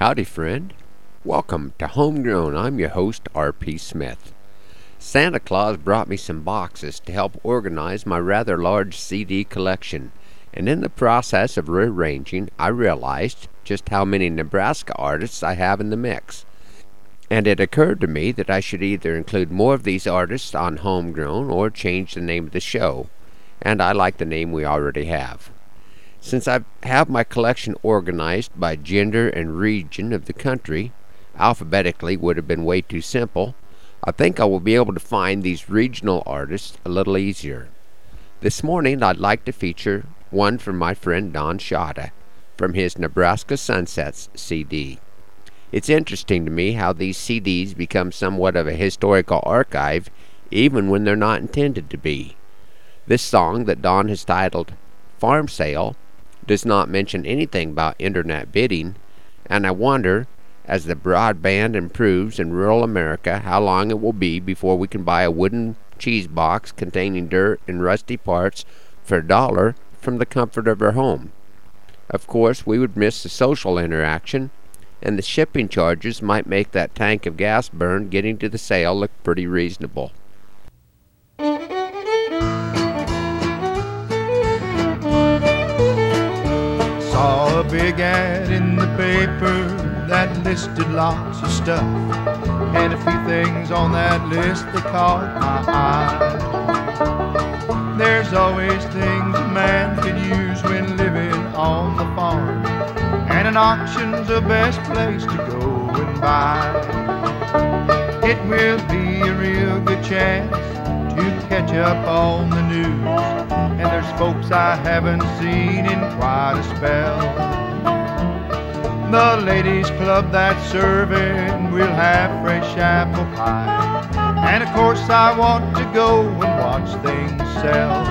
Howdy, friend. Welcome to Homegrown. I'm your host, R.P. Smith. Santa Claus brought me some boxes to help organize my rather large CD collection, and in the process of rearranging, I realized just how many Nebraska artists I have in the mix. And it occurred to me that I should either include more of these artists on Homegrown or change the name of the show, and I like the name we already have. Since I have my collection organized by gender and region of the country, alphabetically would have been way too simple, I think I will be able to find these regional artists a little easier. This morning I'd like to feature one from my friend Don Shada from his Nebraska Sunsets CD. It's interesting to me how these CDs become somewhat of a historical archive even when they're not intended to be. This song that Don has titled Farm Sale does not mention anything about internet bidding, and I wonder, as the broadband improves in rural America, how long it will be before we can buy a wooden cheese box containing dirt and rusty parts for a dollar from the comfort of our home. Of course, we would miss the social interaction, and the shipping charges might make that tank of gas burn getting to the sale look pretty reasonable. Big ad in the paper that listed lots of stuff. And a few things on that list that caught my eye. There's always things a man can use when living on the farm. And an auction's the best place to go and buy. It will be a real good chance catch up on the news. And there's folks I haven't seen in quite a spell. The ladies' club that's serving will have fresh apple pie. And of course I want to go and watch things sell.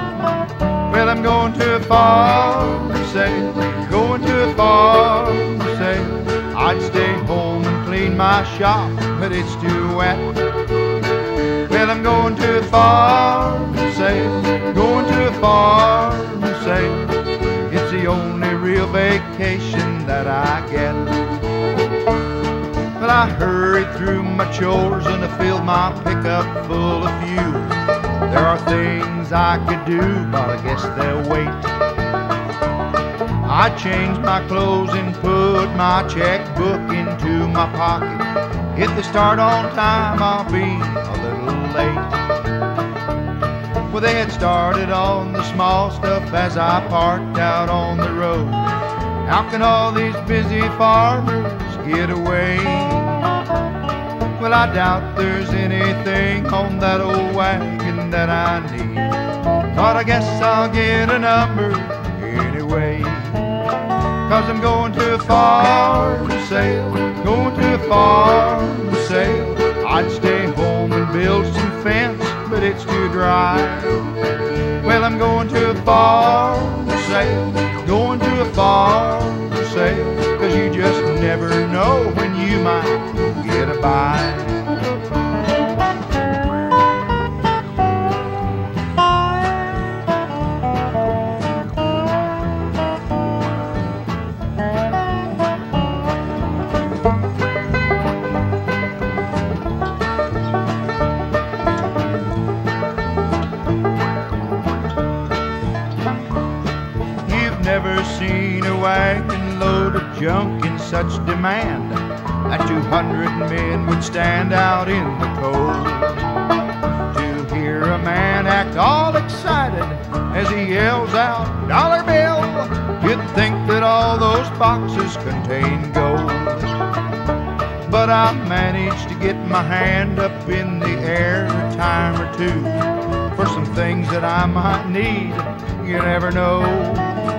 Well, I'm going to a farm sale, going to a farm sale. I'd stay home and clean my shop, but it's too wet. Well, I'm going to a farm going to a farm. It's the only real vacation that I get. But I hurried through my chores and I filled my pickup full of fuel. There are things I could do, but I guess they'll wait. I change my clothes and put my checkbook into my pocket. If they start on time, I'll be a little late. Well, they had started on the small stuff as I parked out on the road. How can all these busy farmers get away? Well, I doubt there's anything on that old wagon that I need. But I guess I'll get a number anyway. Cause I'm going to a farm sale, going to a farm sale. I'd stay home and build some fence, but it's too dry. Well, I'm going to a farm sale, going to a farm sale. Cause you just never know when you might get a buy. Wagon load of junk in such demand that 200 men would stand out in the cold. To hear a man act all excited as he yells out, Dollar bill, you'd think that all those boxes contain gold. But I managed to get my hand up in the air a time or two for some things that I might need. You never know.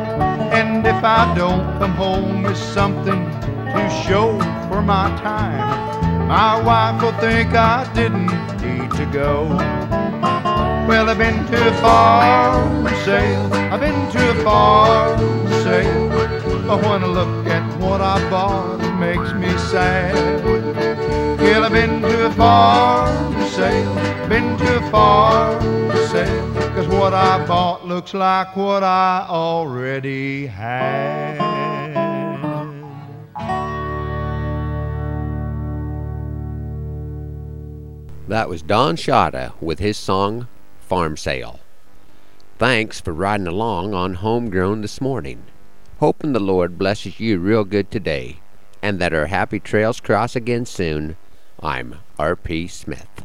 And if I don't come home with something to show for my time, my wife will think I didn't need to go. Well, I've been to a farm sale, I've been to a farm sale. But when I look at what I bought, it makes me sad. Well, I've been to sale, been to a farm sale. Cause what I bought looks like what I already had. That was Don Shada with his song Farm Sale. Thanks for riding along on Homegrown this morning. Hoping the Lord blesses you real good today and that our happy trails cross again soon. I'm R.P. Smith.